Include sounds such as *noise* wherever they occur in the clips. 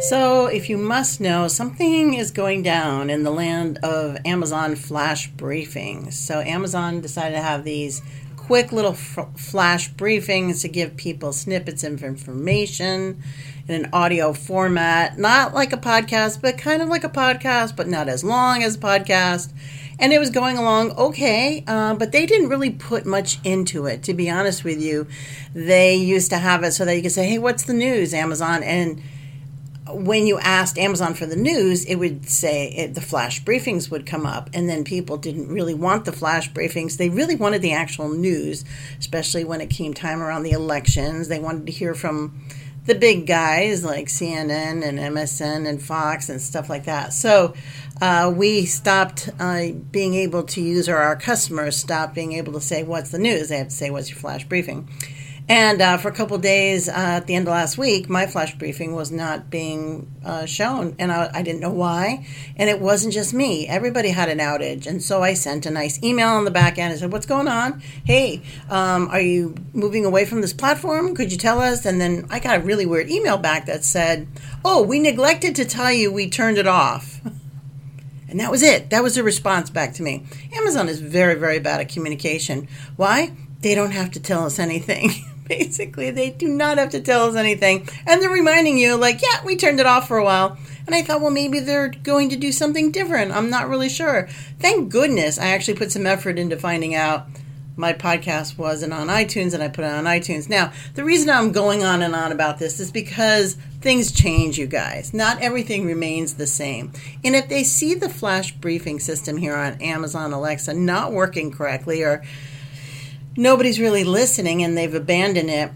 So, if you must know, something is going down in the land of Amazon flash briefings. So, Amazon decided to have these quick little f- flash briefings to give people snippets of information in an audio format, not like a podcast, but kind of like a podcast, but not as long as a podcast. And it was going along okay, uh, but they didn't really put much into it, to be honest with you. They used to have it so that you could say, hey, what's the news, Amazon? And when you asked Amazon for the news, it would say it, the flash briefings would come up, and then people didn't really want the flash briefings. They really wanted the actual news, especially when it came time around the elections. They wanted to hear from the big guys like CNN and MSN and Fox and stuff like that. So uh, we stopped uh, being able to use, or our customers stopped being able to say, What's the news? They have to say, What's your flash briefing? And uh, for a couple days uh, at the end of last week, my flash briefing was not being uh, shown, and I, I, didn't know why. And it wasn't just me; everybody had an outage, and so I sent a nice email on the back end. I said, "What's going on? Hey, um, are you moving away from this platform? Could you tell us?" And then I got a really weird email back that said, "Oh, we neglected to tell you we turned it off." *laughs* And that was it. That was the response back to me. Amazon is very, very bad at communication. Why? They don't have to tell us anything. *laughs* *laughs* Basically, they do not have to tell us anything. And they're reminding you, like, yeah, we turned it off for a while. And I thought, well, maybe they're going to do something different. I'm not really sure. Thank goodness I actually put some effort into finding out my podcast wasn't on iTunes and I put it on iTunes. Now, the reason I'm going on and on about this is because things change, you guys. Not everything remains the same. And if they see the flash briefing system here on Amazon Alexa not working correctly or nobody's really listening and they've abandoned it,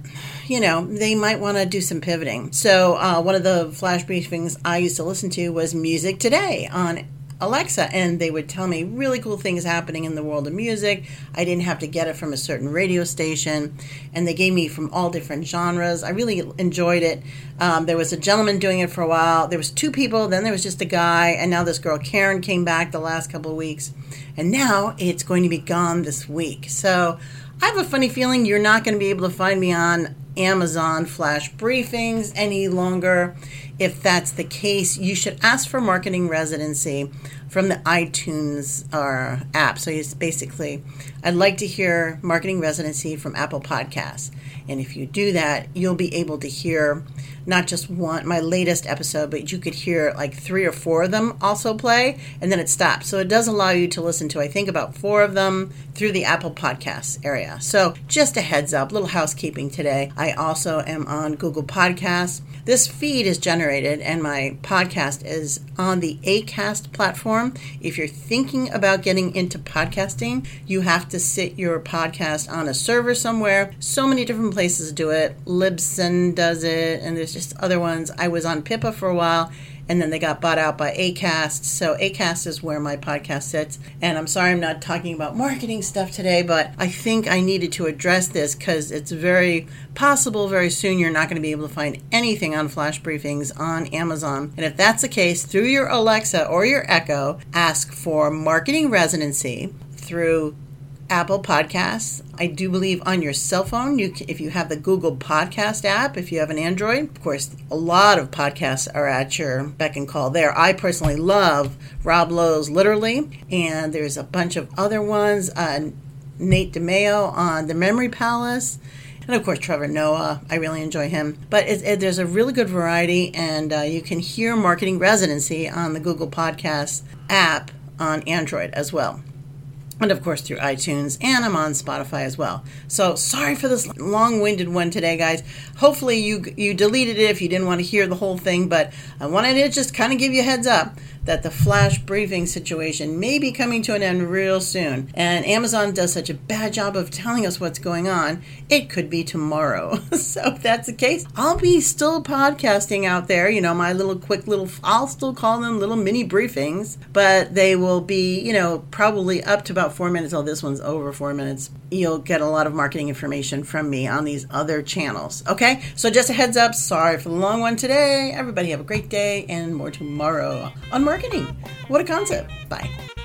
you know, they might want to do some pivoting. So, uh, one of the flash briefings I used to listen to was Music Today on Alexa, and they would tell me really cool things happening in the world of music. I didn't have to get it from a certain radio station, and they gave me from all different genres. I really enjoyed it. Um, there was a gentleman doing it for a while. There was two people, then there was just a guy, and now this girl Karen came back the last couple of weeks, and now it's going to be gone this week. So I have a funny feeling you're not going to be able to find me on Amazon flash briefings any longer. If that's the case, you should ask for marketing residency from the iTunes uh, app. So it's basically, I'd like to hear marketing residency from Apple Podcasts. And if you do that, you'll be able to hear not just one, my latest episode, but you could hear like three or four of them also play, and then it stops. So it does allow you to listen to, I think, about four of them through the Apple Podcasts area. So just a heads up, little housekeeping today. I also am on Google Podcasts. This feed is generated, and my podcast is on the ACAST platform. If you're thinking about getting into podcasting, you have to sit your podcast on a server somewhere. So many different places do it. Libsyn does it, and there's just other ones. I was on Pippa for a while and then they got bought out by Acast. So Acast is where my podcast sits. And I'm sorry I'm not talking about marketing stuff today, but I think I needed to address this because it's very possible very soon you're not going to be able to find anything on flash briefings on Amazon. And if that's the case, through your Alexa or your Echo, ask for marketing residency through Apple Podcasts. I do believe on your cell phone, you if you have the Google Podcast app, if you have an Android, of course, a lot of podcasts are at your beck and call there. I personally love Rob Lowe's Literally, and there's a bunch of other ones. Uh, Nate DiMeo on The Memory Palace. And of course, Trevor Noah. I really enjoy him. But it, it, there's a really good variety, and uh, you can hear Marketing Residency on the Google Podcast app on Android as well and of course through iTunes, and I'm on Spotify as well. So sorry for this long-winded one today, guys. Hopefully you you deleted it if you didn't want to hear the whole thing, but I wanted to just kind of give you a heads up that the flash briefing situation may be coming to an end real soon. And Amazon does such a bad job of telling us what's going on, it could be tomorrow. *laughs* so if that's the case, I'll be still podcasting out there, you know, my little quick little, I'll still call them little mini briefings, but they will be, you know, probably up to about four minutes. Oh, this one's over four minutes. You'll get a lot of marketing information from me on these other channels. Okay, so just a heads up. Sorry for the long one today. Everybody have a great day and more tomorrow on marketing. What a concept. Bye.